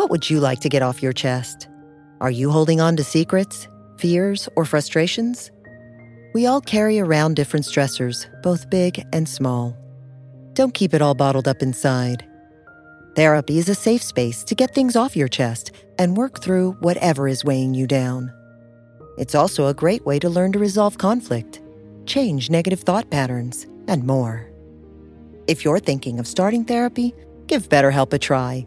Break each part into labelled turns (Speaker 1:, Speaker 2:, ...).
Speaker 1: What would you like to get off your chest? Are you holding on to secrets, fears, or frustrations? We all carry around different stressors, both big and small. Don't keep it all bottled up inside. Therapy is a safe space to get things off your chest and work through whatever is weighing you down. It's also a great way to learn to resolve conflict, change negative thought patterns, and more. If you're thinking of starting therapy, give BetterHelp a try.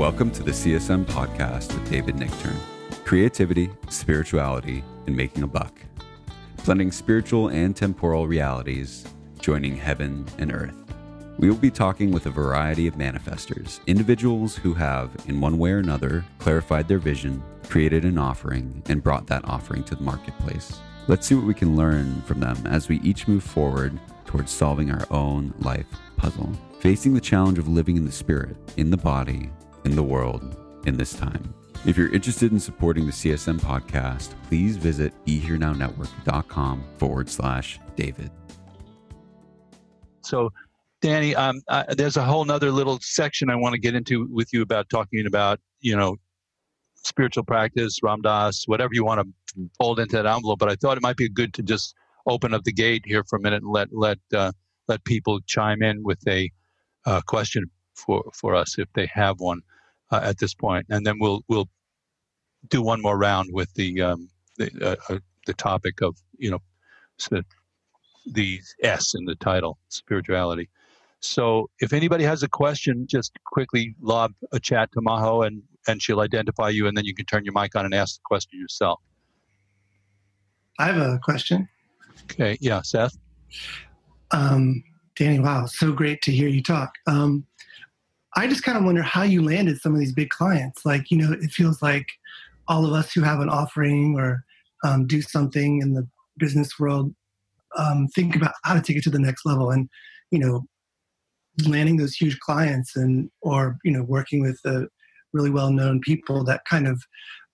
Speaker 2: Welcome to the CSM podcast with David Nichtern Creativity, spirituality, and making a buck. Blending spiritual and temporal realities, joining heaven and earth. We will be talking with a variety of manifestors, individuals who have, in one way or another, clarified their vision, created an offering, and brought that offering to the marketplace. Let's see what we can learn from them as we each move forward towards solving our own life puzzle, facing the challenge of living in the spirit, in the body, in the world, in this time. If you're interested in supporting the CSM podcast, please visit BeHereNowNetwork.com forward slash David.
Speaker 3: So, Danny, um, there's a whole nother little section I want to get into with you about talking about, you know, spiritual practice, Ram Dass, whatever you want to fold into that envelope. But I thought it might be good to just open up the gate here for a minute and let let uh, let people chime in with a uh, question for for us if they have one uh, at this point, and then we'll we'll do one more round with the um, the, uh, uh the topic of you know the, the S in the title, spirituality. So if anybody has a question, just quickly lob a chat to Maho, and and she'll identify you, and then you can turn your mic on and ask the question yourself.
Speaker 4: I have a question.
Speaker 3: Okay, yeah, Seth.
Speaker 4: Um, Danny, wow, so great to hear you talk. Um, I just kind of wonder how you landed some of these big clients. Like, you know, it feels like all of us who have an offering or um, do something in the business world um, think about how to take it to the next level. And, you know, landing those huge clients and, or, you know, working with the really well known people that kind of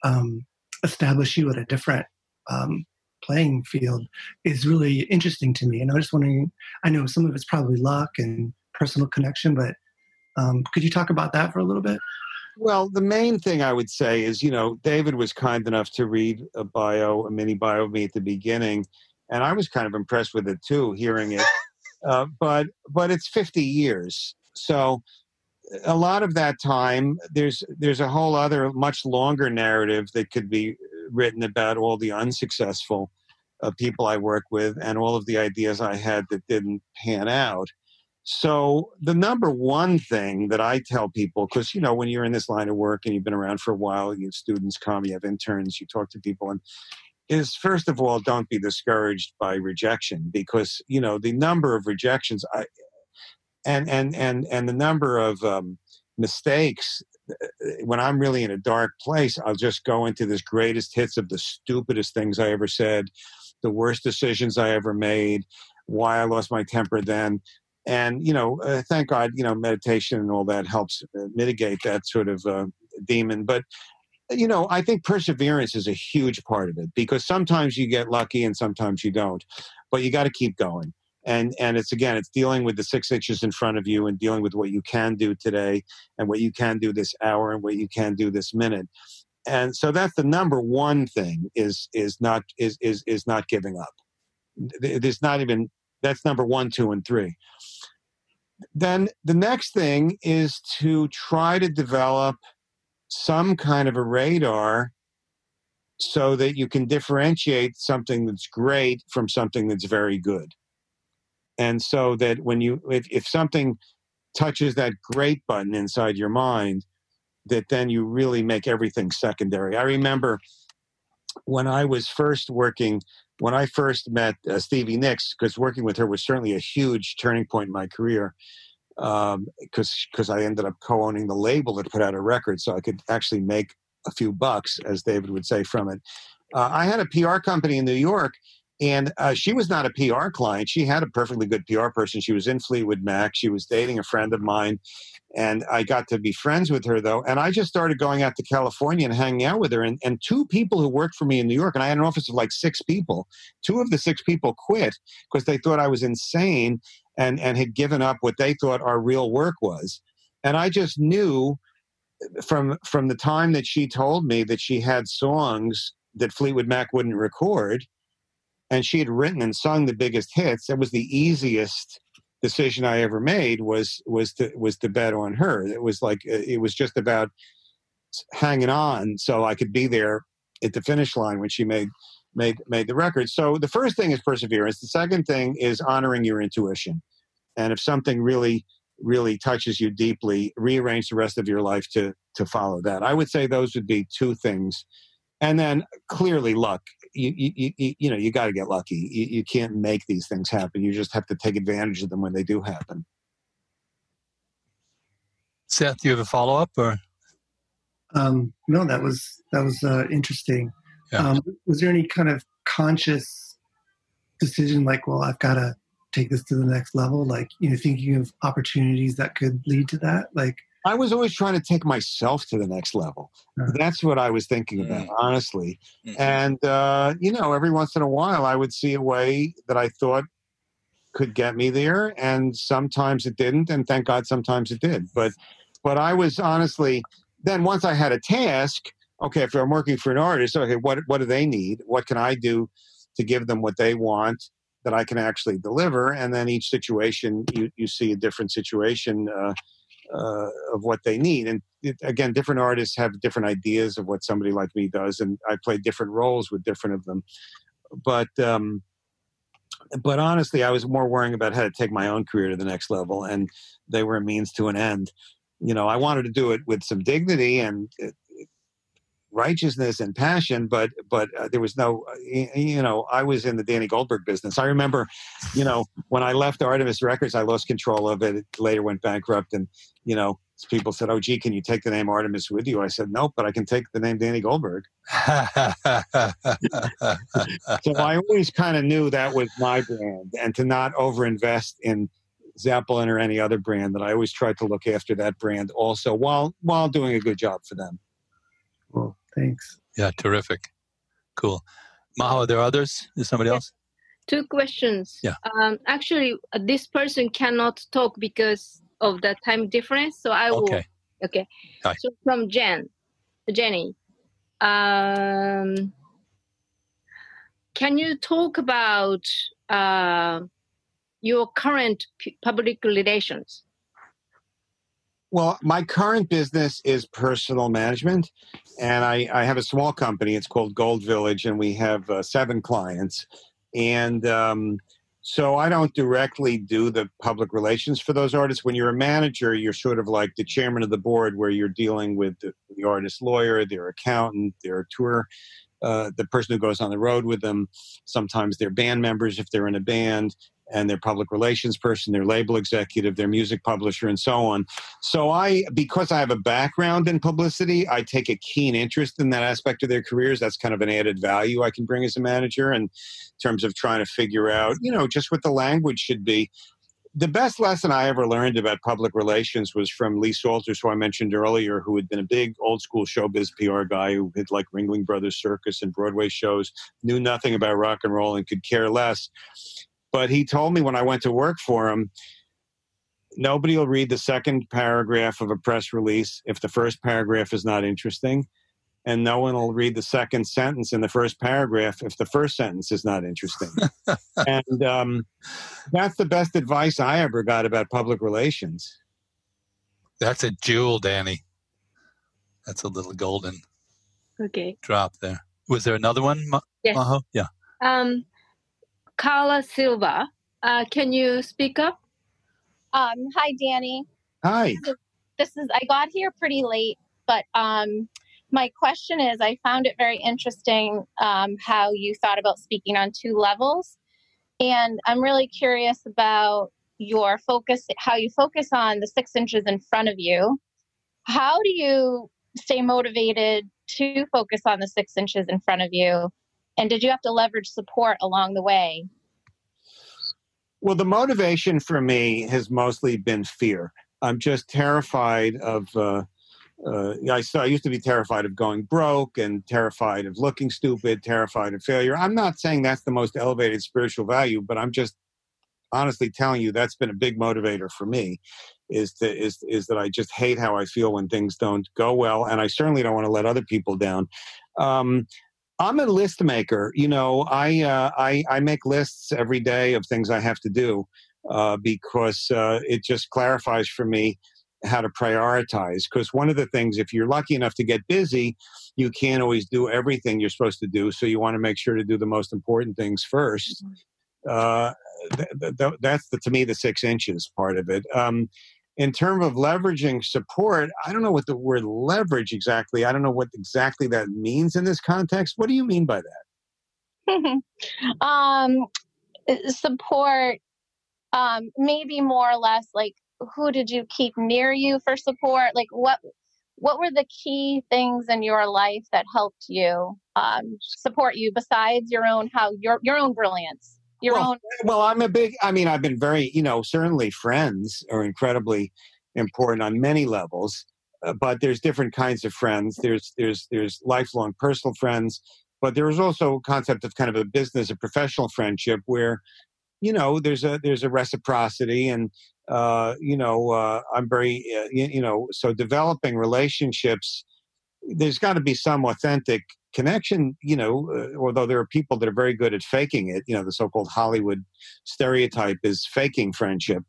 Speaker 4: um, establish you at a different um, playing field is really interesting to me. And I'm just wondering, I know some of it's probably luck and personal connection, but um, could you talk about that for a little bit?
Speaker 5: Well, the main thing I would say is, you know, David was kind enough to read a bio, a mini bio of me at the beginning, and I was kind of impressed with it too, hearing it. Uh, but but it's 50 years, so a lot of that time there's there's a whole other much longer narrative that could be written about all the unsuccessful uh, people I work with and all of the ideas I had that didn't pan out. So, the number one thing that I tell people, because you know, when you're in this line of work and you've been around for a while, you have students come, you have interns, you talk to people, and is first of all, don't be discouraged by rejection because you know the number of rejections, I, and and and and the number of um, mistakes. Uh, when I'm really in a dark place, I'll just go into this greatest hits of the stupidest things I ever said, the worst decisions I ever made, why I lost my temper then and you know uh, thank god you know meditation and all that helps uh, mitigate that sort of uh, demon but you know, I think perseverance is a huge part of it because sometimes you get lucky and sometimes you don't, but you got to keep going. And and it's again, it's dealing with the six inches in front of you and dealing with what you can do today and what you can do this hour and what you can do this minute. And so that's the number one thing is is not is is is not giving up. There's not even that's number one, two, and three. Then the next thing is to try to develop some kind of a radar so that you can differentiate something that's great from something that's very good. And so that when you, if, if something touches that great button inside your mind, that then you really make everything secondary. I remember when I was first working, when I first met uh, Stevie Nicks, because working with her was certainly a huge turning point in my career because um, because I ended up co-owning the label that put out a record, so I could actually make a few bucks, as David would say, from it. Uh, I had a PR company in New York, and uh, she was not a PR client. She had a perfectly good PR person. She was in Fleetwood Mac. She was dating a friend of mine, and I got to be friends with her though. And I just started going out to California and hanging out with her. And, and two people who worked for me in New York, and I had an office of like six people. Two of the six people quit because they thought I was insane and and had given up what they thought our real work was and i just knew from from the time that she told me that she had songs that fleetwood mac wouldn't record and she had written and sung the biggest hits that was the easiest decision i ever made was was to was to bet on her it was like uh, it was just about hanging on so i could be there at the finish line when she made made made the record. So the first thing is perseverance. The second thing is honoring your intuition. And if something really really touches you deeply, rearrange the rest of your life to to follow that. I would say those would be two things. And then clearly luck. You you you, you know you got to get lucky. You, you can't make these things happen. You just have to take advantage of them when they do happen.
Speaker 3: Seth, do you have a follow up or?
Speaker 4: Um, no, that was that was uh, interesting. Yeah. Um, was there any kind of conscious decision, like, well, I've got to take this to the next level? Like, you know, thinking of opportunities that could lead to that? Like,
Speaker 5: I was always trying to take myself to the next level. Uh-huh. That's what I was thinking about, mm. honestly. Mm-hmm. And, uh, you know, every once in a while I would see a way that I thought could get me there. And sometimes it didn't. And thank God sometimes it did. But, but I was honestly, then once I had a task, okay, if I'm working for an artist, okay, what what do they need? What can I do to give them what they want that I can actually deliver? And then each situation, you you see a different situation uh, uh, of what they need. And it, again, different artists have different ideas of what somebody like me does, and I play different roles with different of them. But um, but honestly, I was more worrying about how to take my own career to the next level, and they were a means to an end. You know, I wanted to do it with some dignity and righteousness and passion, but but uh, there was no, uh, you know, I was in the Danny Goldberg business. I remember, you know, when I left Artemis Records, I lost control of it. It later went bankrupt, and you know, people said, "Oh, gee, can you take the name Artemis with you?" I said, "Nope, but I can take the name Danny Goldberg." so I always kind of knew that was my brand, and to not overinvest in Zeppelin or any other brand. That I always tried to look after that brand also, while while doing a good job for them.
Speaker 4: Cool. Thanks.
Speaker 3: Yeah, terrific. Cool. Maho, are there others? Is somebody else?
Speaker 6: Two questions.
Speaker 3: Yeah.
Speaker 6: Um, actually, uh, this person cannot talk because of the time difference. So I will.
Speaker 3: Okay.
Speaker 6: Okay. Hi. So from Jen, Jenny, um, can you talk about uh, your current p- public relations?
Speaker 5: Well, my current business is personal management, and I, I have a small company. It's called Gold Village, and we have uh, seven clients. And um, so I don't directly do the public relations for those artists. When you're a manager, you're sort of like the chairman of the board, where you're dealing with the, the artist lawyer, their accountant, their tour, uh, the person who goes on the road with them. Sometimes they're band members if they're in a band and their public relations person, their label executive, their music publisher, and so on. So I, because I have a background in publicity, I take a keen interest in that aspect of their careers. That's kind of an added value I can bring as a manager in terms of trying to figure out, you know, just what the language should be. the best lesson I ever learned about public relations was from Lee Solters, who I mentioned earlier, who had been a big old school showbiz PR guy who had like Ringling Brothers Circus and Broadway shows, knew nothing about rock and roll and could care less. But he told me when I went to work for him, nobody will read the second paragraph of a press release if the first paragraph is not interesting and no one will read the second sentence in the first paragraph if the first sentence is not interesting. and um, that's the best advice I ever got about public relations.
Speaker 3: That's a jewel, Danny. That's a little golden
Speaker 6: Okay.
Speaker 3: drop there. Was there another one? Ma-
Speaker 6: Yes.
Speaker 3: Maho? Yeah.
Speaker 6: Um, Carla Silva, uh, can you speak up?
Speaker 7: Um, hi, Danny.
Speaker 5: Hi.
Speaker 7: This is I got here pretty late, but um, my question is, I found it very interesting um, how you thought about speaking on two levels, and I'm really curious about your focus, how you focus on the six inches in front of you. How do you stay motivated to focus on the six inches in front of you? And did you have to leverage support along the way?
Speaker 5: Well, the motivation for me has mostly been fear. I'm just terrified of. Uh, uh, I, I used to be terrified of going broke and terrified of looking stupid, terrified of failure. I'm not saying that's the most elevated spiritual value, but I'm just honestly telling you that's been a big motivator for me. Is to, is is that I just hate how I feel when things don't go well, and I certainly don't want to let other people down. Um, I'm a list maker. You know, I uh, I, I make lists every day of things I have to do uh, because uh, it just clarifies for me how to prioritize. Because one of the things, if you're lucky enough to get busy, you can't always do everything you're supposed to do. So you want to make sure to do the most important things 1st Uh, th- th- that's the, to me the six inches part of it. Um, in terms of leveraging support, I don't know what the word leverage exactly. I don't know what exactly that means in this context. What do you mean by that?
Speaker 7: um support um maybe more or less like who did you keep near you for support like what what were the key things in your life that helped you um support you besides your own how your your own brilliance your
Speaker 5: Well,
Speaker 7: own
Speaker 5: Well, I'm a big, I mean, I've been very, you know, certainly friends are incredibly important on many levels, uh, but there's different kinds of friends. There's, there's, there's lifelong personal friends, but there's also a concept of kind of a business, a professional friendship where, you know, there's a, there's a reciprocity and, uh, you know, uh, I'm very, uh, you, you know, so developing relationships, there's got to be some authentic connection, you know, uh, although there are people that are very good at faking it, you know, the so called Hollywood stereotype is faking friendship.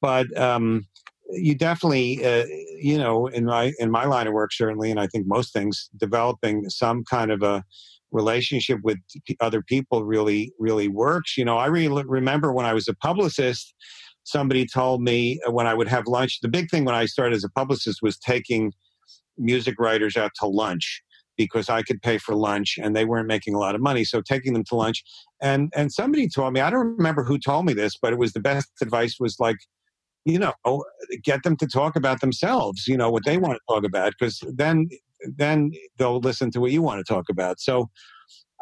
Speaker 5: But um, you definitely, uh, you know, in my in my line of work, certainly, and I think most things, developing some kind of a relationship with other people really really works. You know, I really remember when I was a publicist, somebody told me uh, when I would have lunch. The big thing when I started as a publicist was taking music writers out to lunch because I could pay for lunch and they weren't making a lot of money. So taking them to lunch and and somebody told me, I don't remember who told me this, but it was the best advice was like, you know, get them to talk about themselves, you know, what they want to talk about, because then then they'll listen to what you want to talk about. So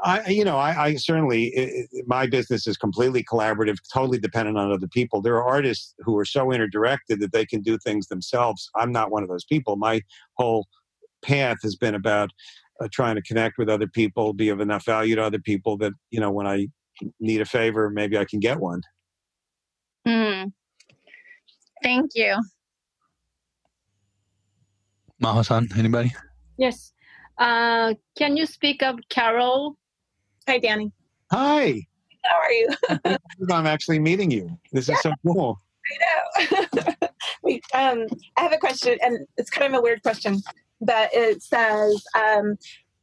Speaker 5: I, you know, I, I certainly, i i- my business is completely collaborative, totally dependent on other people. There are artists who are so interdirected that they can do things themselves. I'm not one of those people. My whole path has been about uh, trying to connect with other people, be of enough value to other people that, you know, when I need a favor, maybe I can get one.
Speaker 7: Hmm. thank you
Speaker 3: Maho-san, anybody?
Speaker 6: Yes. Uh, can you speak up, Carol?
Speaker 8: Hi, Danny.
Speaker 5: Hi,
Speaker 8: How are you?
Speaker 5: I'm actually meeting you. This is so cool.
Speaker 8: I know. we, um, I have a question, and it's kind of a weird question, but it says, um,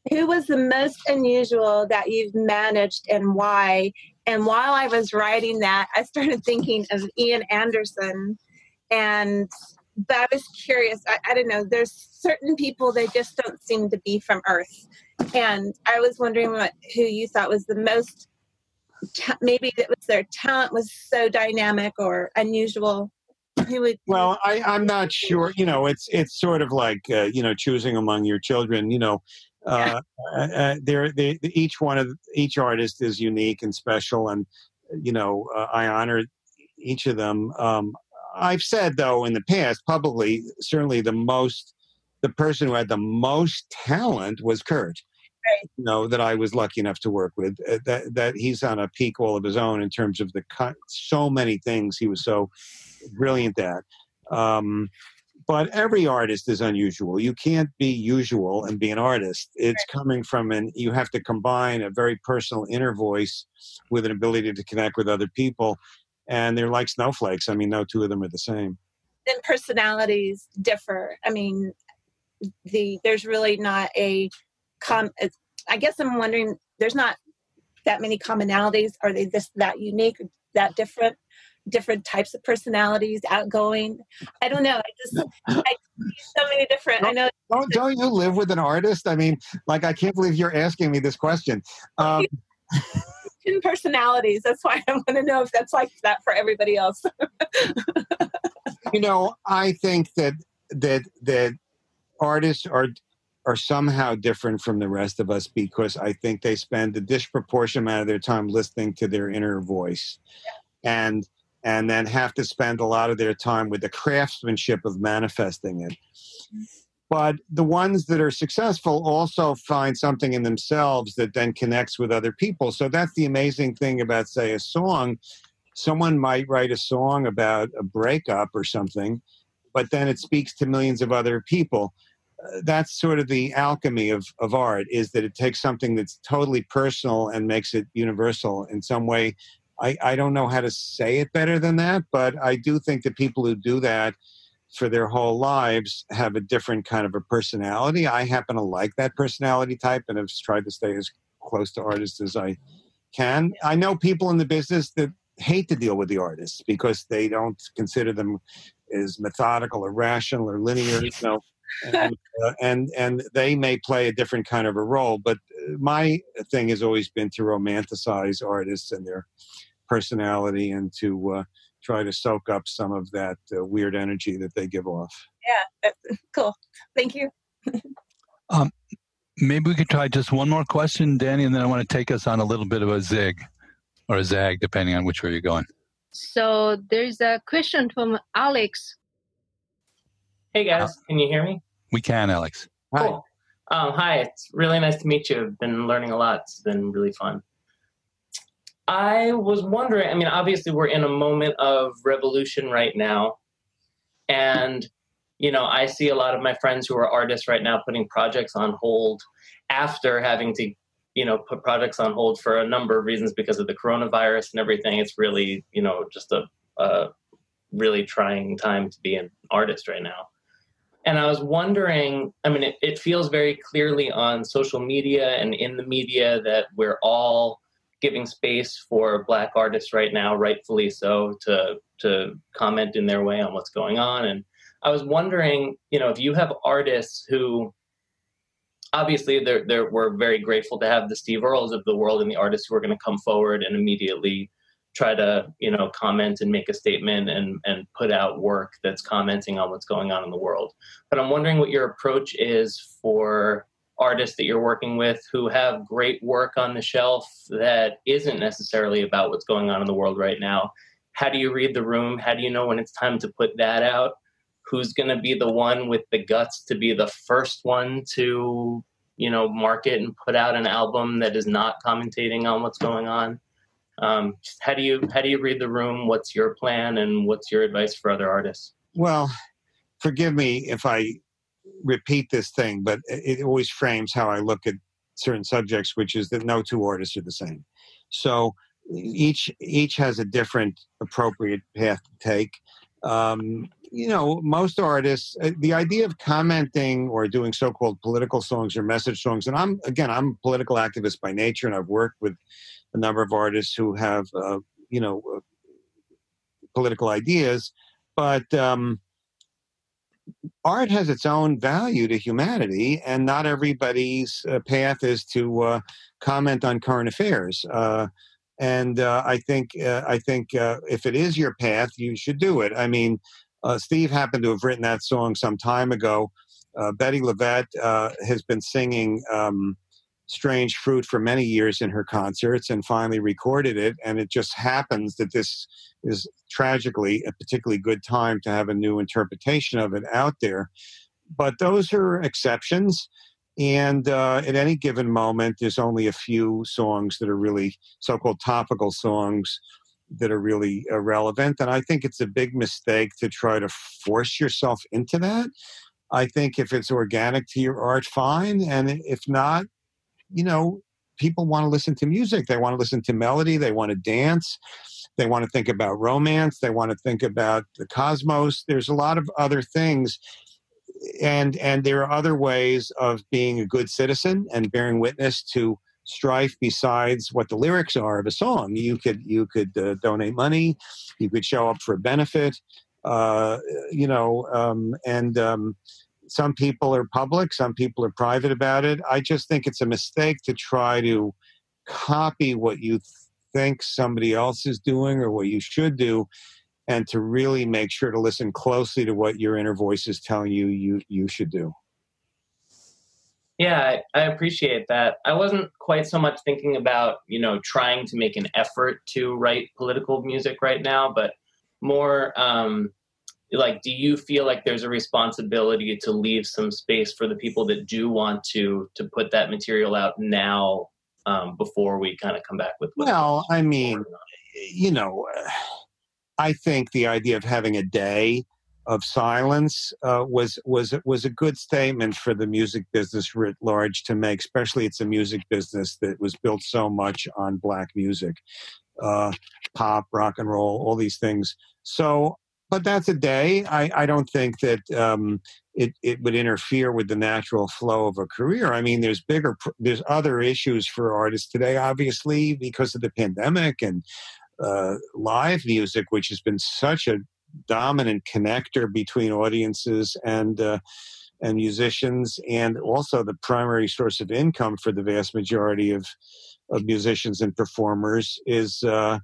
Speaker 8: "Who was the most unusual that you've managed, and why?" And while I was writing that, I started thinking of Ian Anderson, and but I was curious. I, I don't know. There's certain people they just don't seem to be from Earth, and I was wondering what who you thought was the most maybe it was their talent was so dynamic or unusual. Who would
Speaker 5: Well, I, I'm not sure. You know, it's it's sort of like uh, you know choosing among your children. You know, uh, uh, uh, they're, they each one of each artist is unique and special, and you know, uh, I honor each of them. Um, I've said though in the past publicly, certainly the most, the person who had the most talent was Kurt.
Speaker 8: Right.
Speaker 5: You know that I was lucky enough to work with. Uh, that that he's on a peak all of his own in terms of the cut. So many things he was so brilliant at. Um, but every artist is unusual. You can't be usual and be an artist. It's coming from an you have to combine a very personal inner voice with an ability to connect with other people. And they're like snowflakes. I mean, no two of them are the same.
Speaker 8: Then personalities differ. I mean, the there's really not a com. I guess I'm wondering. There's not that many commonalities. Are they this that unique, that different? different types of personalities, outgoing. I don't know. I just I see so many different. I know.
Speaker 5: Don't, don't you live with an artist? I mean, like I can't believe you're asking me this question. Um,
Speaker 8: Ten personalities. That's why I want to know if that's like that for everybody else.
Speaker 5: you know, I think that that that artists are are somehow different from the rest of us because I think they spend a disproportionate amount of their time listening to their inner voice. And and then have to spend a lot of their time with the craftsmanship of manifesting it. But the ones that are successful also find something in themselves that then connects with other people. So that's the amazing thing about, say, a song. Someone might write a song about a breakup or something, but then it speaks to millions of other people. Uh, that's sort of the alchemy of, of art is that it takes something that's totally personal and makes it universal in some way I, I don't know how to say it better than that, but I do think that people who do that for their whole lives have a different kind of a personality. I happen to like that personality type and have tried to stay as close to artists as I can. I know people in the business that hate to deal with the artists because they don't consider them as methodical or rational or linear. You know, and, uh, and and they may play a different kind of a role. But my thing has always been to romanticize artists and their personality and to uh, try to soak up some of that uh, weird energy that they give off.
Speaker 8: Yeah, cool. Thank you.
Speaker 3: um, maybe we could try just one more question, Danny, and then I want to take us on a little bit of a zig or a zag, depending on which way you're going.
Speaker 6: So there's a question from Alex.
Speaker 9: Hey guys, can you hear me?
Speaker 3: We can, Alex.
Speaker 9: Cool. Hi. Um, hi, it's really nice to meet you. I've been learning a lot. It's been really fun. I was wondering, I mean, obviously, we're in a moment of revolution right now. And, you know, I see a lot of my friends who are artists right now putting projects on hold after having to, you know, put projects on hold for a number of reasons because of the coronavirus and everything. It's really, you know, just a, a really trying time to be an artist right now. And I was wondering, I mean, it, it feels very clearly on social media and in the media that we're all giving space for black artists right now, rightfully so, to to comment in their way on what's going on. And I was wondering, you know, if you have artists who obviously they're, they're, we're very grateful to have the Steve Earles of the world and the artists who are going to come forward and immediately try to, you know, comment and make a statement and, and put out work that's commenting on what's going on in the world. But I'm wondering what your approach is for artists that you're working with who have great work on the shelf that isn't necessarily about what's going on in the world right now. How do you read the room? How do you know when it's time to put that out? Who's going to be the one with the guts to be the first one to, you know, market and put out an album that is not commentating on what's going on? Um, how do you how do you read the room? What's your plan and what's your advice for other artists?
Speaker 5: Well, forgive me if I repeat this thing, but it always frames how I look at certain subjects, which is that no two artists are the same. So each each has a different appropriate path to take. Um, you know, most artists, uh, the idea of commenting or doing so-called political songs or message songs, and I'm again, I'm a political activist by nature, and I've worked with a number of artists who have, uh, you know, uh, political ideas, but um, art has its own value to humanity, and not everybody's uh, path is to uh, comment on current affairs. Uh, and uh, I think uh, I think uh, if it is your path, you should do it. I mean, Steve happened to have written that song some time ago. Bettye LaVette has been singing um, strange fruit for many years in her concerts and finally recorded it. And it just happens that this is tragically a particularly good time to have a new interpretation of it out there. But those are exceptions. And uh, at any given moment, there's only a few songs that are really so called topical songs that are really irrelevant. And I think it's a big mistake to try to force yourself into that. I think if it's organic to your art, fine. And if not, you know, people want to listen to music. They want to listen to melody. They want to dance. They want to think about romance. They want to think about the cosmos. There's a lot of other things. And and there are other ways of being a good citizen and bearing witness to strife besides what the lyrics are of a song. You could you could uh, donate money, you could show up for a benefit, uh, you know, um, and um, some people are public, some people are private about it. I just think it's a mistake to try to copy what you think somebody else is doing or what you should do and to really make sure to listen closely to what your inner voice is telling you you you should do.
Speaker 9: Yeah, I, I, appreciate that. I wasn't quite so much thinking about, you know, trying to make an effort to write political music right now, but more um, like do you feel like there's a responsibility to leave some space for the people that do want to to put that material out now um, before we kind of come back with
Speaker 5: well i mean you know i think the idea of having a day of silence uh, was was was a good statement for the music business writ large to make especially it's a music business that was built so much on black music uh, pop rock and roll all these things. So but that's a day. I, I don't think that um, it, it would interfere with the natural flow of a career. I mean, there's bigger, there's other issues for artists today, obviously, because of the pandemic and uh, live music, which has been such a dominant connector between audiences and uh, and musicians, and also the primary source of income for the vast majority of of musicians and performers is. Uh,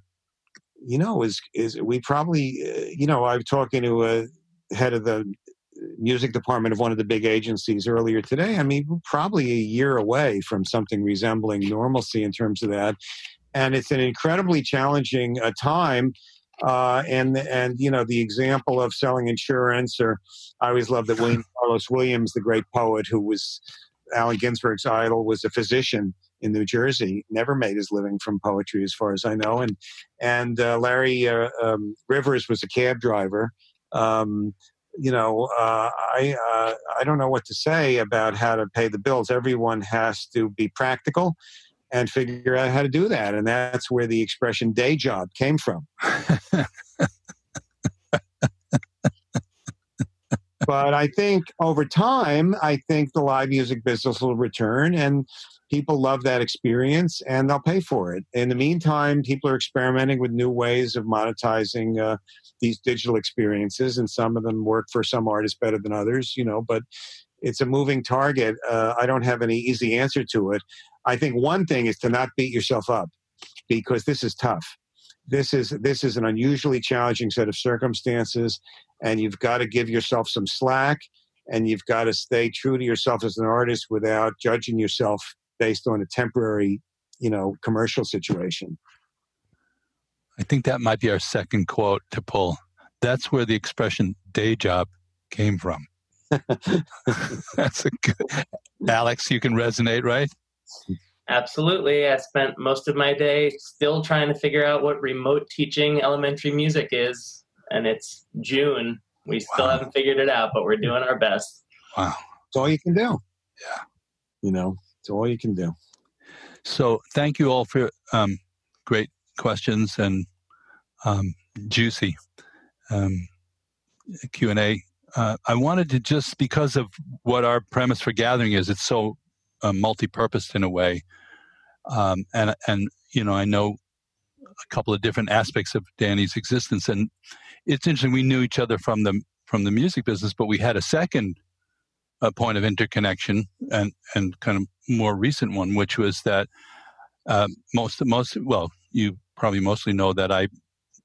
Speaker 5: you know, is is we probably, uh, you know, I was talking to a head of the music department of one of the big agencies earlier today. I mean, probably a year away from something resembling normalcy in terms of that, and it's an incredibly challenging uh, time. Uh, and and you know the example of selling insurance, or I always love that William Carlos Williams, the great poet who was Allen Ginsberg's idol, was a physician in New Jersey. Never made his living from poetry, as far as I know. And and uh, Larry uh, um, Rivers was a cab driver. Um, you know, uh, I uh, I don't know what to say about how to pay the bills. Everyone has to be practical and figure out how to do that, and that's where the expression "day job" came from. but I think over time, I think the live music business will return, and people love that experience and they'll pay for it. In the meantime, people are experimenting with new ways of monetizing uh, these digital experiences, and some of them work for some artists better than others, you know, but it's a moving target. Uh, I don't have any easy answer to it. I think one thing is to not beat yourself up because this is tough. This is this is an unusually challenging set of circumstances, and you've got to give yourself some slack, and you've got to stay true to yourself as an artist without judging yourself based on a temporary, you know, commercial situation.
Speaker 3: I think that might be our second quote to pull. That's where the expression day job came from. That's a good. Alex, you can resonate, right?
Speaker 9: Absolutely. I spent most of my day still trying to figure out what remote teaching elementary music is. And it's June. We still wow. haven't figured it out, but we're doing our best.
Speaker 5: Wow. That's all you can do.
Speaker 3: Yeah.
Speaker 5: You know, it's all you can do.
Speaker 3: So thank you all for um, great questions and um, juicy um, Q and A. Uh, I wanted to just because of what our premise for gathering is, it's so uh, multi-purposed in a way, um, and and you know I know a couple of different aspects of Danny's existence, and it's interesting. We knew each other from the from the music business, but we had a second a point of interconnection and and kind of more recent one, which was that uh, most most well, you probably mostly know that I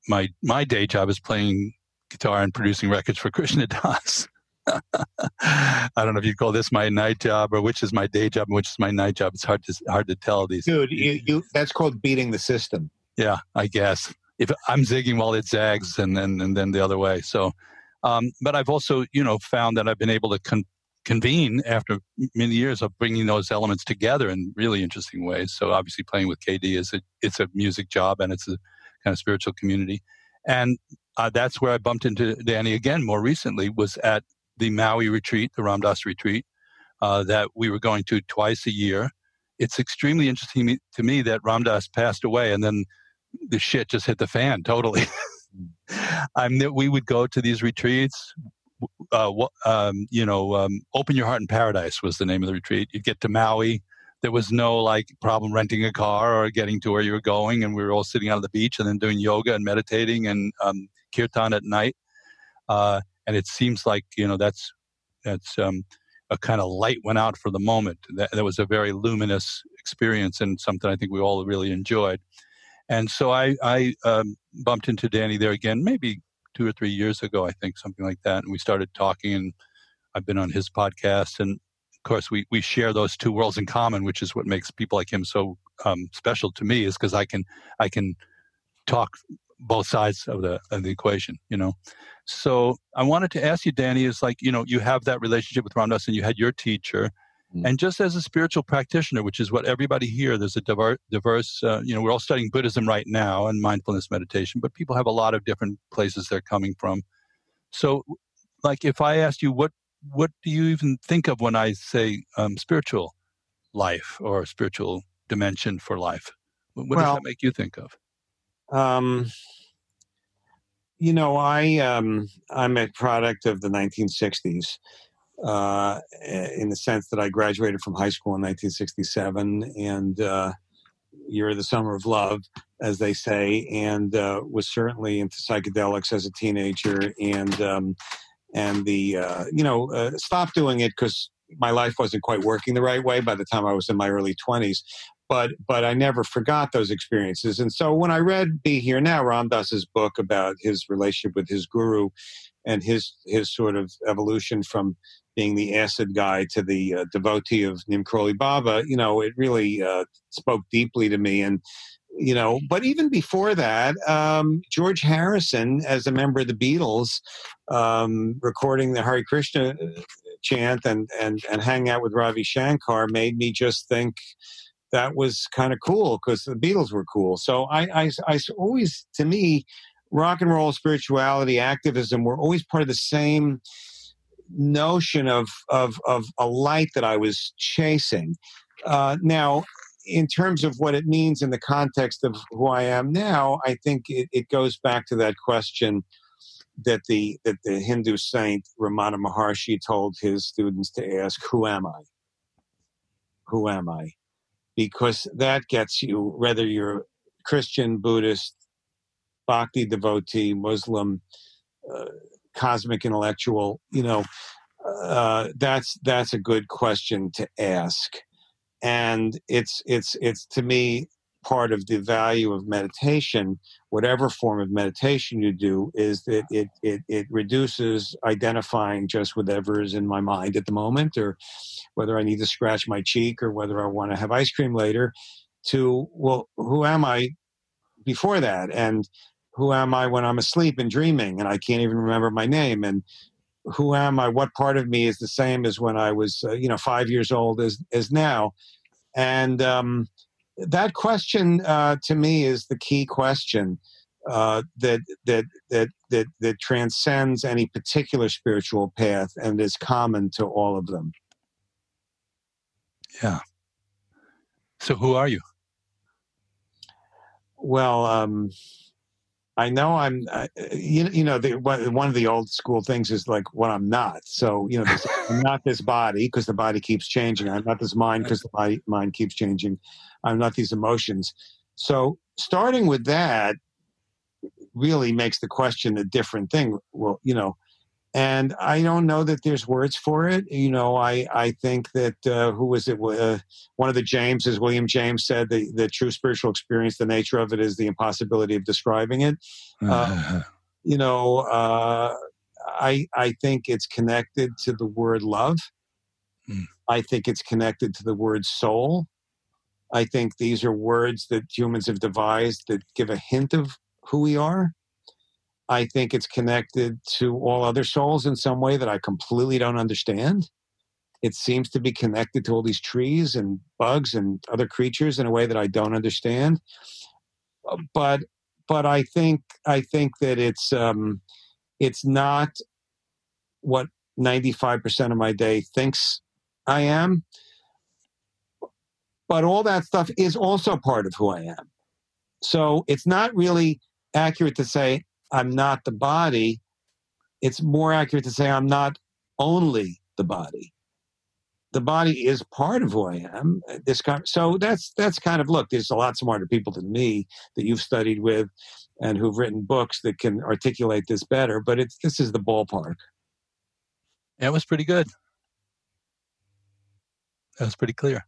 Speaker 3: my my day job is playing guitar and producing records for Krishna Das. I don't know if you call this my night job or which is my day job and which is my night job. It's hard to hard to tell these.
Speaker 5: Dude, you, you that's called beating the system.
Speaker 3: Yeah, I guess if I'm zigging while it zags, and then and then the other way. So, um, but I've also you know found that I've been able to con- convene after many years of bringing those elements together in really interesting ways. So obviously playing with KD is a, it's a music job and it's a kind of spiritual community. And uh, that's where I bumped into Danny again more recently was at the Maui retreat, the Ram Dass retreat uh, that we were going to twice a year. It's extremely interesting to me that Ram Dass passed away and then the shit just hit the fan totally. I'm that we would go to these retreats. Uh, um, you know, um, open your heart in paradise was the name of the retreat. You'd get to Maui. There was no like problem renting a car or getting to where you were going, and we were all sitting on the beach and then doing yoga and meditating and um, kirtan at night. Uh, and it seems like you know that's that's um, a kind of light went out for the moment. That, that was a very luminous experience and something I think we all really enjoyed. And so I, I um, bumped into Danny there again, maybe two or three years ago, I think, something like that. And we started talking, and I've been on his podcast. And of course, we, we share those two worlds in common, which is what makes people like him so um, special to me, is because I can I can talk both sides of the of the equation, you know. So I wanted to ask you, Danny, is like you know you have that relationship with Ram Dass, and you had your teacher, Mm. And just as a spiritual practitioner, which is what everybody here, there's a diverse, diverse uh, you know, we're all studying Buddhism right now and mindfulness meditation, but people have a lot of different places they're coming from. So, like, if I asked you, what what do you even think of when I say um, spiritual life or spiritual dimension for life? What well, does that make you think of? Um,
Speaker 5: you know, I um, I'm a product of the 1960s uh, in the sense that I graduated from high school in 1967 and uh, year the summer of love, as they say, and uh, was certainly into psychedelics as a teenager, and um, and the uh, you know uh, stopped doing it because my life wasn't quite working the right way by the time I was in my early 20s. But but I never forgot those experiences, and so when I read "Be Here Now," Ram Dass's book about his relationship with his guru, and his his sort of evolution from being the acid guy to the uh, devotee of Karoli Baba, you know, it really uh, spoke deeply to me. And, you know, but even before that, um, George Harrison, as a member of the Beatles, um, recording the Hare Krishna uh, chant and, and, and hang out with Ravi Shankar made me just think that was kind of cool because the Beatles were cool. So I, I, I always, to me, rock and roll, spirituality, activism were always part of the same notion of, of, of a light that I was chasing. Uh, now, in terms of what it means in the context of who I am now, I think it, it goes back to that question that the that the Hindu saint Ramana Maharshi told his students to ask, "Who am I? Who am I?" Because that gets you whether you're Christian, Buddhist, Bhakti devotee, Muslim, uh, cosmic intellectual, you know, uh, that's that's a good question to ask, and it's it's it's to me part of the value of meditation, whatever form of meditation you do, is that it it it reduces identifying just whatever is in my mind at the moment, or whether I need to scratch my cheek, or whether I want to have ice cream later, to well, who am I before that, and who am I when I'm asleep and dreaming and I can't even remember my name and who am I? What part of me is the same as when I was, uh, you know, five years old as as now? And um, that question uh, to me is the key question uh, that that that that that transcends any particular spiritual path and is common to all of them.
Speaker 3: Yeah. So, who are you?
Speaker 5: Well, um, I know I'm, uh, you, you know, the, one of the old school things is like what I'm not. So, you know, this, I'm not this body because the body keeps changing. I'm not this mind because the body, mind keeps changing. I'm not these emotions. So, starting with that really makes the question a different thing. Well, you know, and I don't know that there's words for it. You know, I I think that uh, who was it? Uh, one of the Jameses, William James, said the the true spiritual experience, the nature of it is the impossibility of describing it. Uh, you know, uh, I I think it's connected to the word love.
Speaker 3: Mm.
Speaker 5: I think it's connected to the word soul. I think these are words that humans have devised that give a hint of who we are. I think it's connected to all other souls in some way that I completely don't understand. It seems to be connected to all these trees and bugs and other creatures in a way that I don't understand. Uh, But but I think I think that it's um, it's not what ninety five percent of my day thinks I am. But all that stuff is also part of who I am. So it's not really accurate to say I'm not the body. It's more accurate to say I'm not only the body. The body is part of who I am. Uh, this kind, so that's that's kind of look. There's a lot smarter people than me that you've studied with, and who've written books that can articulate this better. But it's this is the ballpark.
Speaker 3: That was pretty good. That was pretty clear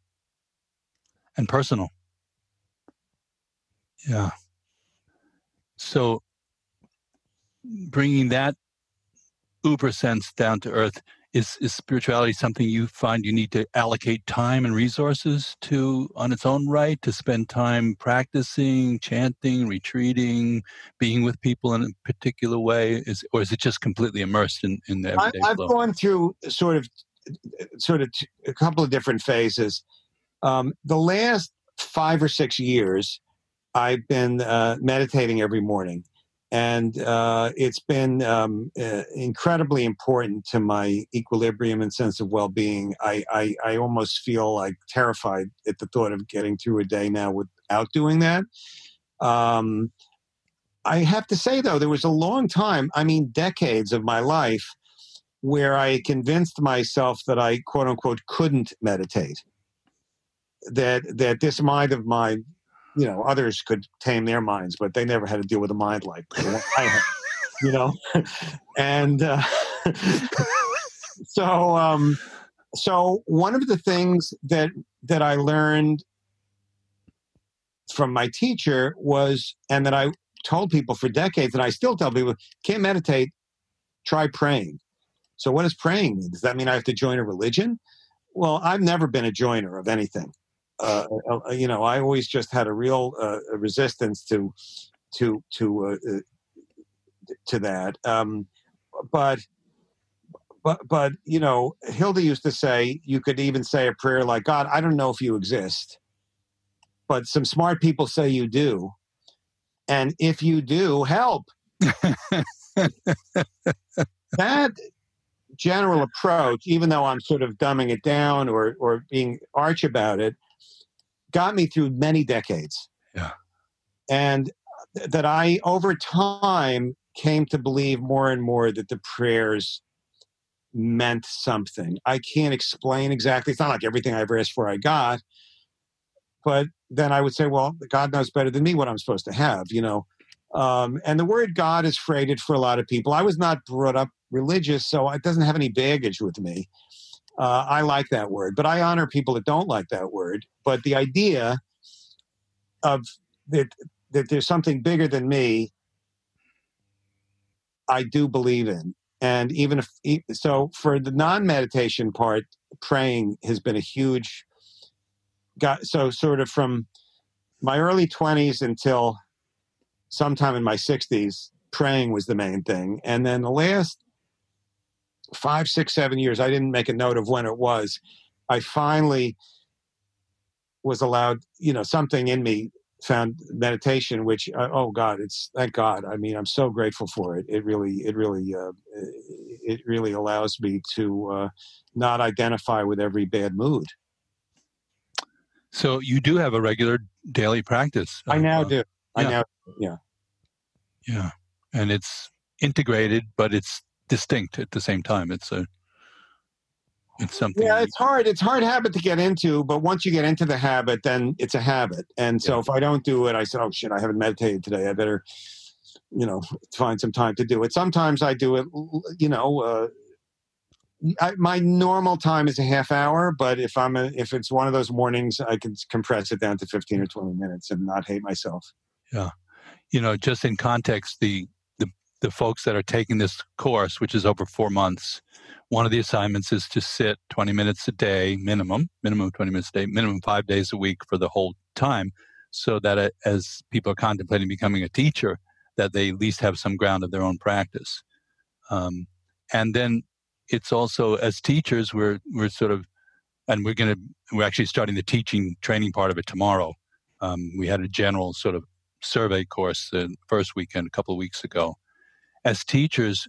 Speaker 3: and personal. Yeah. So bringing that uber sense down to earth is, is spirituality something you find you need to allocate time and resources to on its own right to spend time practicing chanting retreating being with people in a particular way? Is or is it just completely immersed in, in the
Speaker 5: I,
Speaker 3: everyday
Speaker 5: I've
Speaker 3: flow?
Speaker 5: gone through sort of sort of t- a couple of different phases. Um, the last five or six years, I've been uh, meditating every morning, and uh, it's been um, uh, incredibly important to my equilibrium and sense of well-being. I, I I almost feel like terrified at the thought of getting through a day now without doing that. Um, I have to say though, there was a long time, I mean, decades of my life where I convinced myself that I quote unquote couldn't meditate. That that this mind of mine, you know, others could tame their minds, but they never had to deal with a mind like I had, you know. and uh, so um, so one of the things that that I learned from my teacher was, and that I told people for decades, and I still tell people, can't meditate, try praying. So, what does praying mean? Does that mean I have to join a religion? Well, I've never been a joiner of anything. Uh, uh, you know, I always just had a real uh, resistance to to to uh, uh, to that. Um, but but but you know, Hilda used to say you could even say a prayer like, "God, I don't know if you exist, but some smart people say you do, and if you do, help." that general approach, even though I'm sort of dumbing it down or or being arch about it, got me through many decades.
Speaker 3: Yeah.
Speaker 5: And that I over time came to believe more and more that the prayers meant something. I can't explain exactly. It's not like everything I ever asked for I got. But then I would say, well, God knows better than me what I'm supposed to have, you know. Um, and the word God is freighted for a lot of people. I was not brought up religious, so it doesn't have any baggage with me. Uh, I like that word, but I honor people that don't like that word. But the idea of that that there's something bigger than me, I do believe in. And even if so, for the non-meditation part, praying has been a huge. Got so sort of from my early 20s until sometime in my 60s, praying was the main thing. And then the last five, six, seven years, I didn't make a note of when it was. I finally was allowed, you know, something in me found meditation, which, uh, oh God, it's thank God. I mean, I'm so grateful for it. It really, it really, uh, it really allows me to uh, not identify with every bad mood.
Speaker 3: So you do have a regular daily practice.
Speaker 5: I now
Speaker 3: uh,
Speaker 5: do. I
Speaker 3: yeah.
Speaker 5: now, yeah.
Speaker 3: Yeah, and it's integrated, but it's distinct at the same time. It's a, it's something.
Speaker 5: Yeah, it's hard. It's hard habit to get into, but once you get into the habit, then it's a habit. And so if I don't do it, I said, "Oh shit, I haven't meditated today. I better, you know, find some time to do it." Sometimes I do it. You know, uh, I, my normal time is a half hour, but if I'm a, if it's one of those mornings, I can compress it down to fifteen or twenty minutes and not hate myself.
Speaker 3: Yeah, you know, just in context, the the folks that are taking this course, which is over four months, one of the assignments is to sit 20 minutes a day minimum, minimum 20 minutes a day, minimum five days a week for the whole time, so that uh, as people are contemplating becoming a teacher, that they at least have some ground of their own practice. Um, and then it's also as teachers, we're we're sort of, and we're going to we're actually starting the teaching training part of it tomorrow. Um, we had a general sort of survey course the first weekend a couple of weeks ago. As teachers,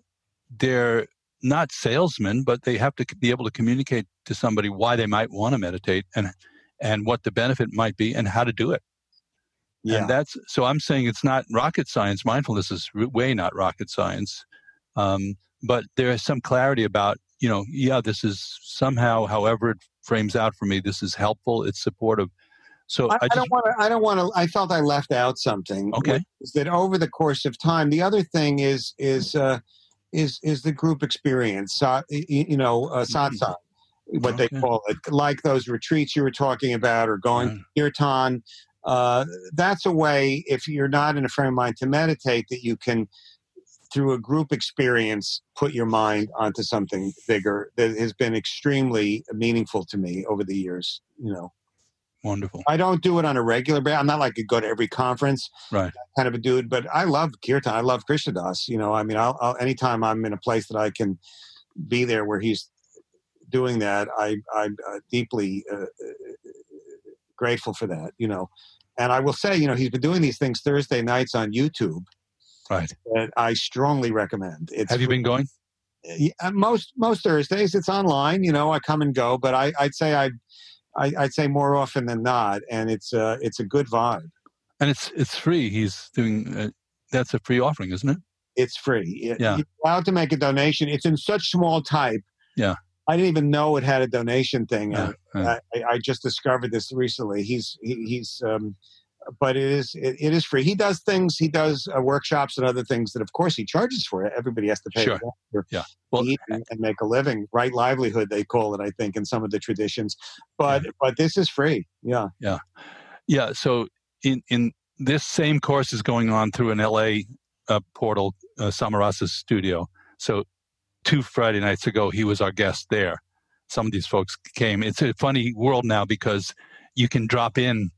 Speaker 3: they're not salesmen, but they have to be able to communicate to somebody why they might want to meditate and and what the benefit might be and how to do it. Yeah. And that's so I'm saying it's not rocket science. Mindfulness is way not rocket science. Um, but there is some clarity about, you know, yeah, this is somehow, however it frames out for me, this is helpful, it's supportive. So
Speaker 5: I, I, I don't want to. I don't want to. I felt I left out something.
Speaker 3: Okay.
Speaker 5: Is that over the course of time? The other thing is is uh, is is the group experience. Uh, you know, uh, mm-hmm. satsang, what okay. they call it, like those retreats you were talking about, or going yeah. kirtan. Uh, that's a way, if you're not in a frame of mind to meditate, that you can, through a group experience, put your mind onto something bigger that has been extremely meaningful to me over the years. You know.
Speaker 3: Wonderful.
Speaker 5: I don't do it on a regular basis. I'm not like a go to every conference
Speaker 3: right.
Speaker 5: kind of a dude, but I love kirtan. I love Krishna Das. You know, I mean, I'll, I'll, anytime I'm in a place that I can be there where he's doing that, I, I'm uh, deeply uh, uh, grateful for that. You know, and I will say, you know, he's been doing these things Thursday nights on YouTube.
Speaker 3: Right.
Speaker 5: That I strongly recommend.
Speaker 3: It's Have you been going?
Speaker 5: Yeah, most most Thursdays it's online. You know, I come and go, but I, I'd say I I, would say more often than not, and it's a it's a good vibe.
Speaker 3: And it's it's free. He's doing uh, that's a free offering, isn't it?
Speaker 5: It's free.
Speaker 3: Yeah.
Speaker 5: You're allowed to make a donation. It's in such small type.
Speaker 3: Yeah.
Speaker 5: I didn't even know it had a donation thing.
Speaker 3: Yeah, yeah.
Speaker 5: I, I, just discovered this recently. He's he, he's um, but it is it, it is free. He does things. He does uh, workshops and other things that, of course, he charges for. It. Everybody has to pay
Speaker 3: sure.
Speaker 5: for
Speaker 3: yeah.
Speaker 5: well, eat and, and, make a living. Right livelihood, they call it. I think in some of the traditions, but yeah. but this is free. Yeah,
Speaker 3: yeah, yeah. So in in this same course is going on through an LA uh, portal, uh, Samarasa's studio. So two Friday nights ago, he was our guest there. Some of these folks came. It's a funny world now because you can drop in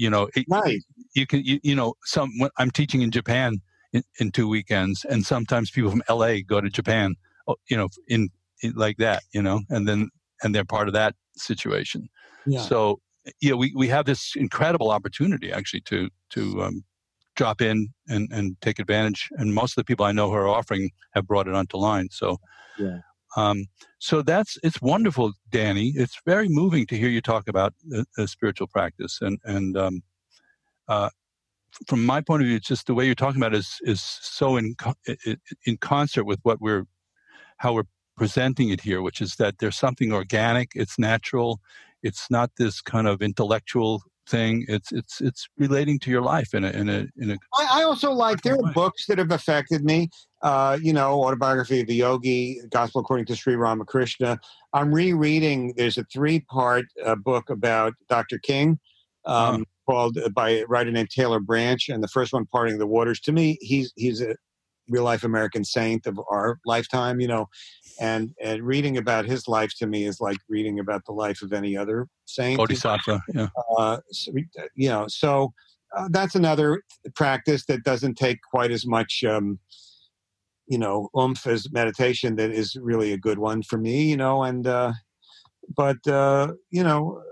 Speaker 3: you know
Speaker 5: right.
Speaker 3: you can you, you know some i'm teaching in japan in, in, two weekends and sometimes people from la go to japan oh, you know in, in, like that you know and then and they're part of that situation
Speaker 5: yeah.
Speaker 3: so yeah we, we have this incredible opportunity actually to to um, drop in and, and take advantage and most of the people i know who are offering have brought it onto line so
Speaker 5: yeah
Speaker 3: um, so that's it's wonderful, Danny. It's very moving to hear you talk about a, spiritual practice, and and um, uh, from my point of view, it's just the way you're talking about is is so in in concert with what we're how we're presenting it here, which is that there's something organic, it's natural, it's not this kind of intellectual thing. It's it's it's relating to your life in a in a in a.
Speaker 5: I, I also like there are books that have affected me. Uh, you know, autobiography of a yogi, Gospel according to Sri Ramakrishna. I'm rereading. There's a three part uh, book about Dr. King. Um, Called uh, by a writer named Taylor Branch, and the first one, "Parting the Waters." To me, he's he's a real life American saint of our lifetime. You know, and and reading about his life to me is like reading about the life of any other saint.
Speaker 3: Bodhisattva, yeah.
Speaker 5: Uh, so, you know, so uh, that's another practice that doesn't take quite as much, um, you know, oomph as meditation. That is really a good one for me, you know, and uh, but uh, you know,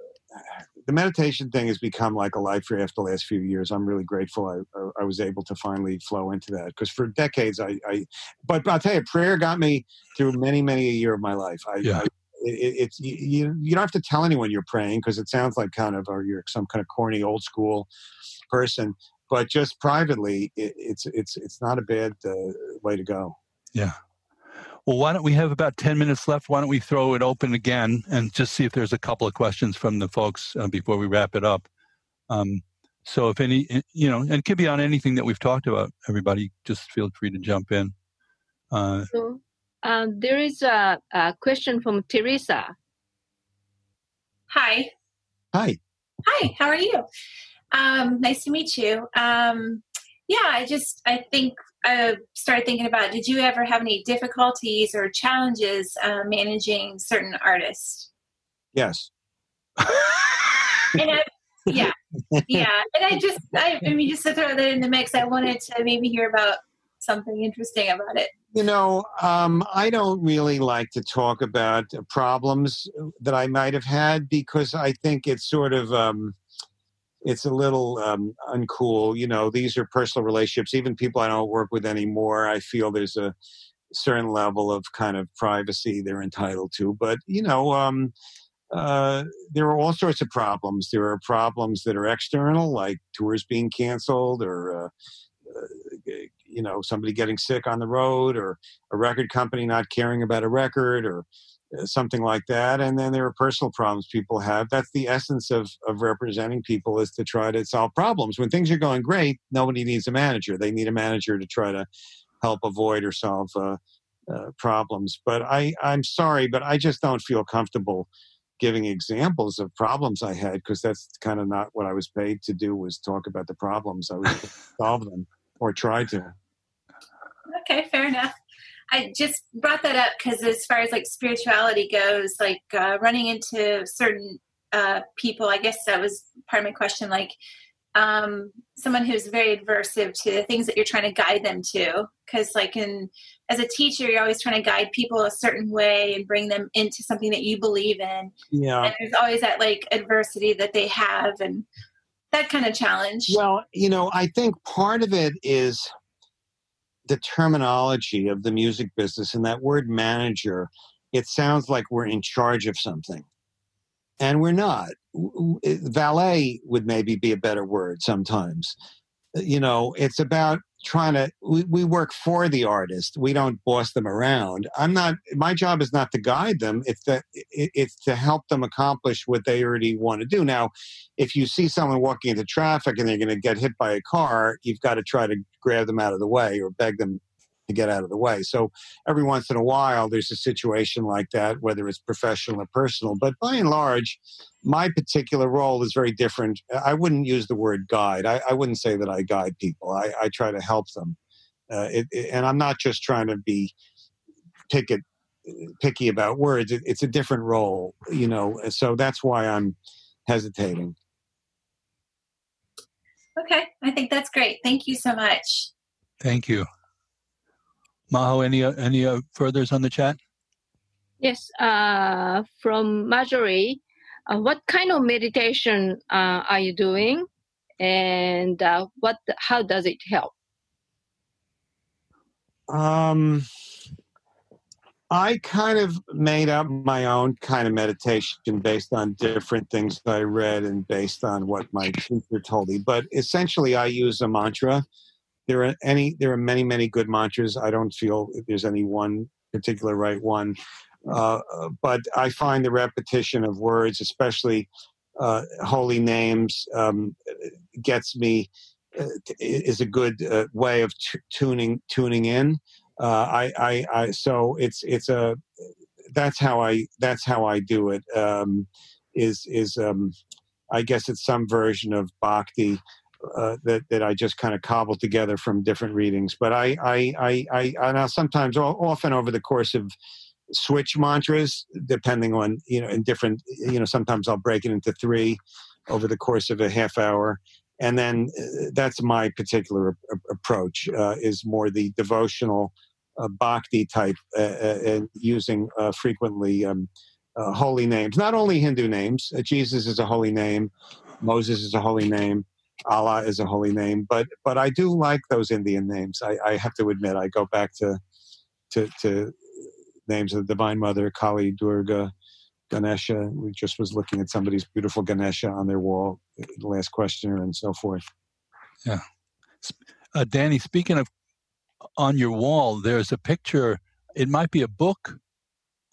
Speaker 5: the meditation thing has become like a life for after the last few years. I'm really grateful I, I was able to finally flow into that because for decades I, I, but I'll tell you, prayer got me through many, many a year of my life. I,
Speaker 3: yeah.
Speaker 5: I, it, it's you, you don't have to tell anyone you're praying because it sounds like kind of or you're some kind of corny old school person but just privately it, it's it's it's not a bad uh, way to go
Speaker 3: yeah well, why don't we have about 10 minutes left? Why don't we throw it open again and just see if there's a couple of questions from the folks uh, before we wrap it up? Um, so, if any, eh, you know, and it could be on anything that we've talked about, everybody just feel free to jump in.
Speaker 6: Uh, so, uh, there is a, a question from Teresa.
Speaker 10: Hi.
Speaker 5: Hi.
Speaker 10: Hi, how are you? Um, nice to meet you. Um, yeah, I just I think I started thinking about did you ever have any difficulties or challenges uh, managing certain artists?
Speaker 5: Yes.
Speaker 10: and I, yeah, yeah. And I just, I, I mean, just to throw that in the mix, I wanted to maybe hear about something interesting about it.
Speaker 5: You know, um, I don't really like to talk about problems that I might have had because I think it's sort of. Um, it's a little um, uncool. You know, these are personal relationships. Even people I don't work with anymore, I feel there's a certain level of kind of privacy they're entitled to. But you know, um, uh, there are all sorts of problems. There are problems that are external, like tours being canceled, or uh, uh, you know somebody getting sick on the road, or a record company not caring about a record, or something like that. And then there are personal problems people have. That's the essence of of representing people is to try to solve problems. When things are going great, nobody needs a manager. They need a manager to try to help avoid or solve. Uh, uh, problems, but I, I'm sorry, but I just don't feel comfortable giving examples of problems I had because that's kind of not what I was paid to do was talk about the problems. I was solve them or try to.
Speaker 10: Okay, fair enough. I just brought that up because as far as like spirituality goes, like uh, running into certain uh, people, I guess that was part of my question. Like um, someone who's very adversive to the things that you're trying to guide them to, because like in as a teacher, you're always trying to guide people a certain way and bring them into something that you believe in.
Speaker 5: Yeah.
Speaker 10: And there's always that like adversity that they have and that kind of challenge.
Speaker 5: Well, you know, I think part of it is the terminology of the music business and that word manager. It sounds like we're in charge of something. And we're not. Valet would maybe be a better word sometimes. Uh, you know, it's about trying to we, we work for the artist we don't boss them around. I'm not my job is not to guide them it's that it, it's to help them accomplish what they already want to do. Now if you see someone walking into traffic and they're going to get hit by a car you've got to try to grab them out of the way or beg them to get out of the way. So every once in a while, there's a situation like that, whether it's professional or personal. But by and large, my particular role is very different. I wouldn't use the word guide. I, I wouldn't say that I guide people. I, I try to help them, uh, it, it, and I'm not just trying to be pick it, picky about words. It, it's a different role, you know. So that's why I'm hesitating.
Speaker 10: Okay, I think that's great. Thank you so much.
Speaker 3: Thank you. Maho, any uh, any uh, furthers on the chat?
Speaker 6: Yes, uh, from Marjorie. Uh, what kind of meditation uh, are you doing, and uh, what? How does it help?
Speaker 5: Um, I kind of made up my own kind of meditation based on different things that I read and based on what my teacher told me. But essentially, I use a mantra there are any there are many many good mantras. I don't feel there's any one particular right one, uh, but I find the repetition of words, especially uh, holy names, um, gets me uh, is a good uh, way of t- tuning tuning in. Uh, I, I, I so it's it's a that's how I that's how I do it. Um, is is um, I guess it's some version of bhakti uh, that that I just kind of cobbled together from different readings. But I I I I, I now sometimes often over the course of switch mantras depending on you know in different you know sometimes I'll break it into three over the course of a half hour. And then uh, that's my particular approach uh, is more the devotional uh, bhakti type uh, uh, and using frequently um, holy names, not only Hindu names. Jesus is a holy name, Moses is a holy name, Allah is a holy name, but but I do like those Indian names. I, I have to admit, I go back to to, to names of the Divine Mother, Kali, Durga, Ganesha. We just was looking at somebody's beautiful Ganesha on their wall, the last questioner, and so forth.
Speaker 3: Yeah, uh, Danny. Speaking of on your wall, there's a picture. It might be a book,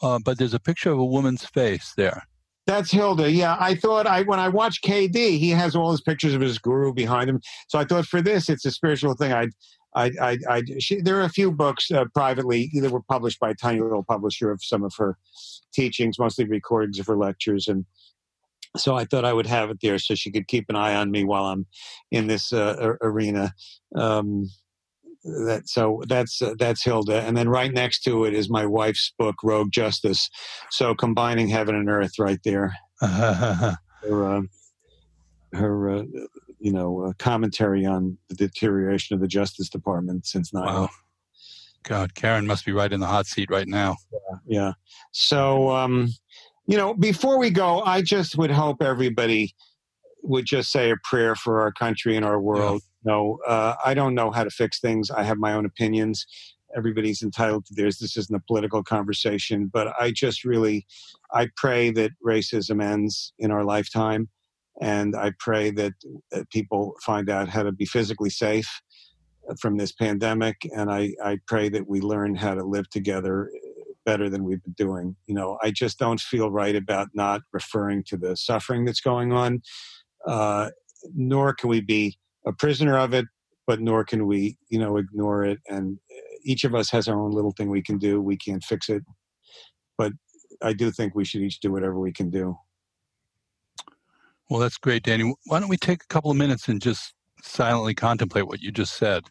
Speaker 3: uh, but there's a picture of a woman's face there.
Speaker 5: That's Hilda. Yeah, I thought I when I watched KD, he has all his pictures of his guru behind him. So I thought for this, it's a spiritual thing. I, I, I, I she, there are a few books uh, privately that were published by a tiny little publisher of some of her teachings, mostly recordings of her lectures, and so I thought I would have it there so she could keep an eye on me while I'm in this uh, arena. Um, that so that's uh, that's Hilda, and then right next to it is my wife's book, Rogue Justice. So combining heaven and earth, right there. her, uh, her uh, you know, uh, commentary on the deterioration of the Justice Department since 9 wow.
Speaker 3: God, Karen must be right in the hot seat right now.
Speaker 5: Yeah. yeah. So, um, you know, before we go, I just would hope everybody would just say a prayer for our country and our world. Yeah. No, uh, I don't know how to fix things. I have my own opinions. Everybody's entitled to theirs. This isn't a political conversation, but I just really, I pray that racism ends in our lifetime, and I pray that, that people find out how to be physically safe from this pandemic, and I, I pray that we learn how to live together better than we've been doing. You know, I just don't feel right about not referring to the suffering that's going on uh, nor can we be a prisoner of it, but nor can we, you know, ignore it. And each of us has our own little thing we can do. We can't fix it, but I do think we should each do whatever we can do.
Speaker 3: Well, that's great, Danny. Why don't we take a couple of minutes and just silently contemplate what you just said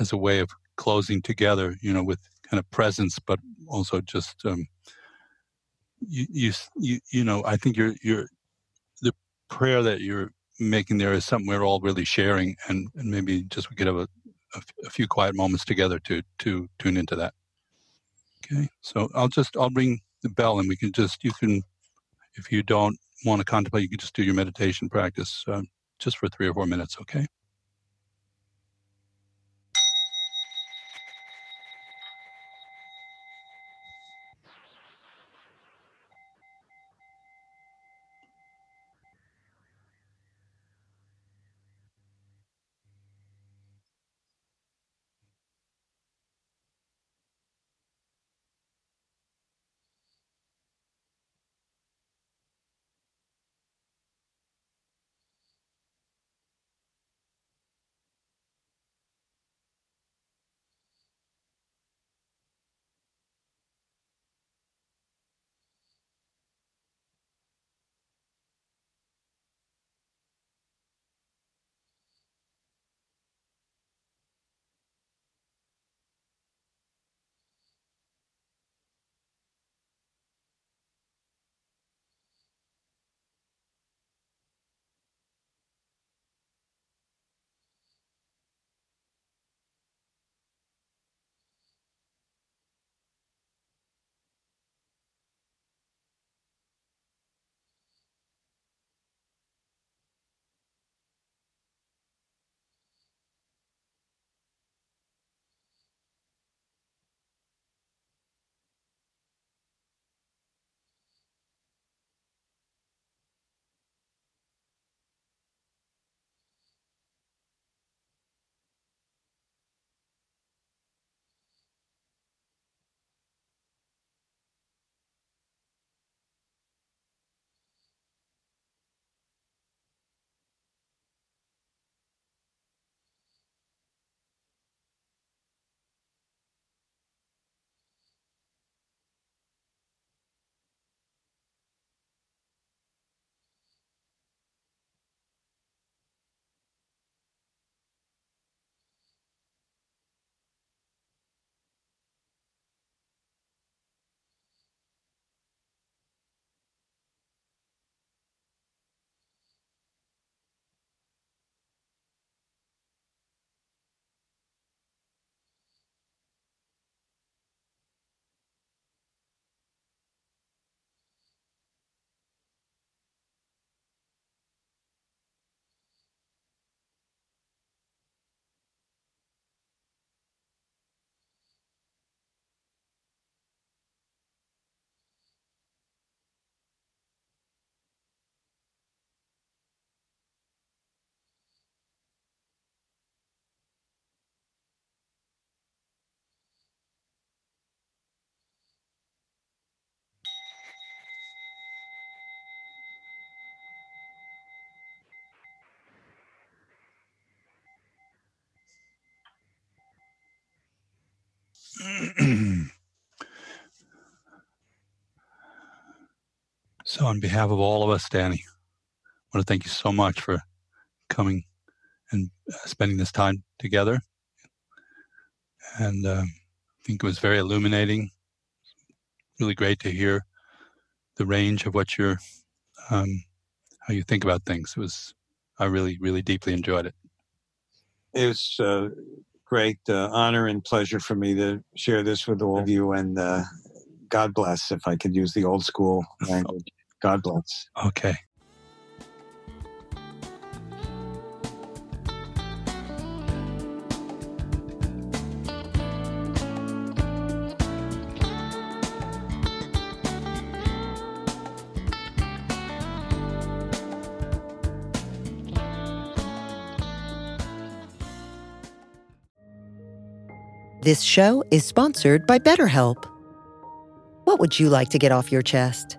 Speaker 3: as a way of closing together, you know, with kind of presence, but also just um, you, you, you, you know, I think you're you're the prayer that you're making there is something we're all really sharing, and, and maybe just we could have a, few quiet moments together to to tune into that. Okay, so I'll just I'll ring the bell, and we can just you can, if you don't want to contemplate, you can just do your meditation practice uh, just for three or four minutes. Okay. so, on behalf of all of us, Danny, I want to thank you so much for coming and uh, spending this time together. and uh, I think it was very illuminating. Really great to hear the range of what you're, um, how you think about things. It was, I really, really deeply enjoyed it.
Speaker 5: It was a great uh, honor and pleasure for me to share this with all of you, and uh, God bless, if I could use the old school language. God bless.
Speaker 3: Okay.
Speaker 1: This show is sponsored by BetterHelp. What would you like to get off your chest?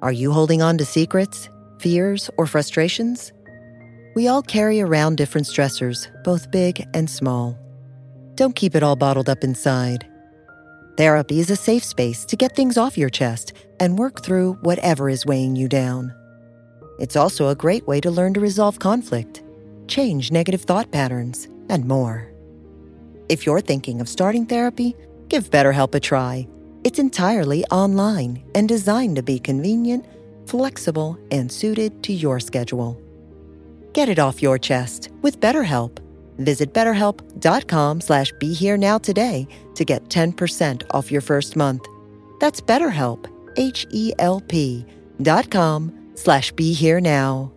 Speaker 1: Are you holding on to secrets, fears, or frustrations? We all carry around different stressors, both big and small. Don't keep it all bottled up inside. Therapy is a safe space to get things off your chest and work through whatever is weighing you down. It's also a great way to learn to resolve conflict, change negative thought patterns, and more. If you're thinking of starting therapy, give BetterHelp a try. It's entirely online and designed to be convenient, flexible, and suited to your schedule. Get it off your chest with BetterHelp. Visit betterhelp.com slash be here now today to get 10% off your first month. That's BetterHelp, H-E-L-P dot com slash be here now.